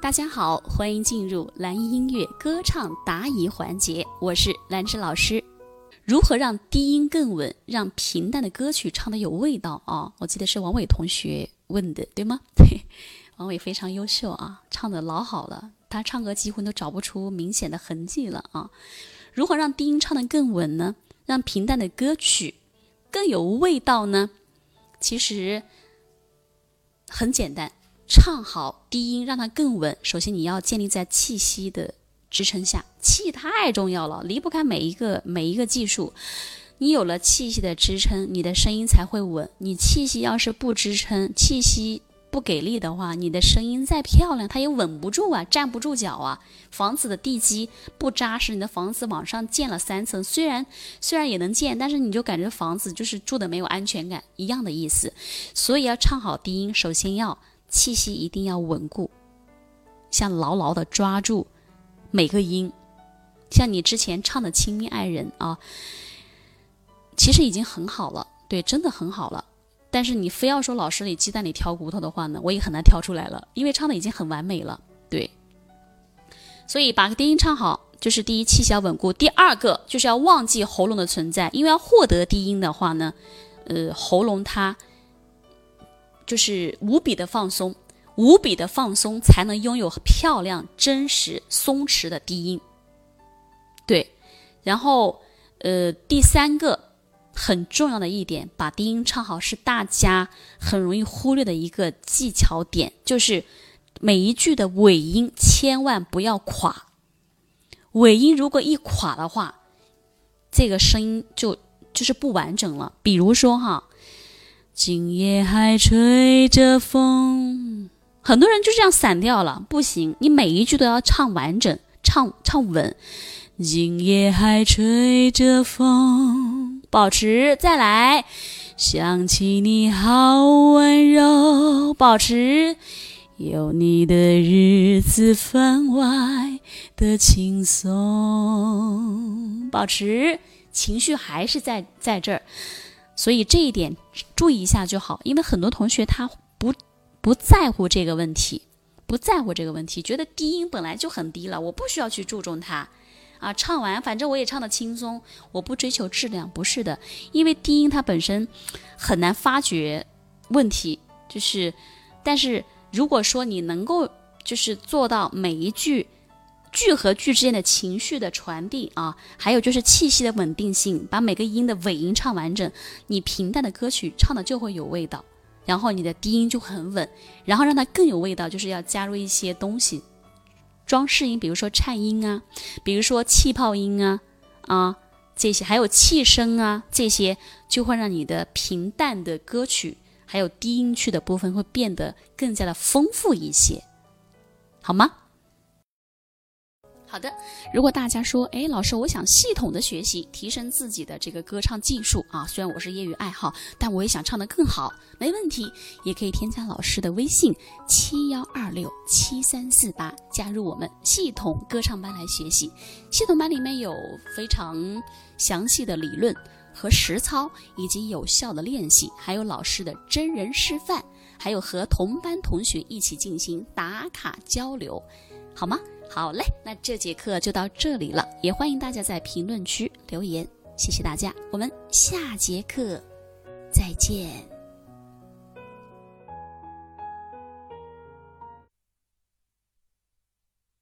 大家好，欢迎进入蓝音音乐歌唱答疑环节，我是兰芝老师。如何让低音更稳，让平淡的歌曲唱得有味道啊？我记得是王伟同学问的，对吗？对，王伟非常优秀啊，唱的老好了，他唱歌几乎都找不出明显的痕迹了啊。如何让低音唱得更稳呢？让平淡的歌曲更有味道呢？其实很简单。唱好低音，让它更稳。首先，你要建立在气息的支撑下，气太重要了，离不开每一个每一个技术。你有了气息的支撑，你的声音才会稳。你气息要是不支撑，气息不给力的话，你的声音再漂亮，它也稳不住啊，站不住脚啊。房子的地基不扎实，你的房子往上建了三层，虽然虽然也能建，但是你就感觉房子就是住的没有安全感一样的意思。所以要唱好低音，首先要。气息一定要稳固，像牢牢的抓住每个音，像你之前唱的《亲密爱人》啊，其实已经很好了，对，真的很好了。但是你非要说老师里鸡蛋里挑骨头的话呢，我也很难挑出来了，因为唱的已经很完美了，对。所以把个低音唱好，就是第一气息要稳固，第二个就是要忘记喉咙的存在，因为要获得低音的话呢，呃，喉咙它。就是无比的放松，无比的放松，才能拥有漂亮、真实、松弛的低音。对，然后呃，第三个很重要的一点，把低音唱好是大家很容易忽略的一个技巧点，就是每一句的尾音千万不要垮。尾音如果一垮的话，这个声音就就是不完整了。比如说哈。今夜还吹着风，很多人就这样散掉了，不行，你每一句都要唱完整，唱唱稳。今夜还吹着风，保持，再来。想起你好温柔，保持。有你的日子分外的轻松，保持，情绪还是在在这儿。所以这一点注意一下就好，因为很多同学他不不在乎这个问题，不在乎这个问题，觉得低音本来就很低了，我不需要去注重它，啊，唱完反正我也唱得轻松，我不追求质量，不是的，因为低音它本身很难发觉问题，就是，但是如果说你能够就是做到每一句。句和句之间的情绪的传递啊，还有就是气息的稳定性，把每个音的尾音唱完整，你平淡的歌曲唱的就会有味道，然后你的低音就很稳，然后让它更有味道，就是要加入一些东西，装饰音，比如说颤音啊，比如说气泡音啊，啊这些，还有气声啊，这些就会让你的平淡的歌曲还有低音区的部分会变得更加的丰富一些，好吗？好的，如果大家说，哎，老师，我想系统的学习，提升自己的这个歌唱技术啊，虽然我是业余爱好，但我也想唱得更好，没问题，也可以添加老师的微信七幺二六七三四八，加入我们系统歌唱班来学习。系统班里面有非常详细的理论和实操，以及有效的练习，还有老师的真人示范，还有和同班同学一起进行打卡交流，好吗？好嘞，那这节课就到这里了，也欢迎大家在评论区留言，谢谢大家，我们下节课再见。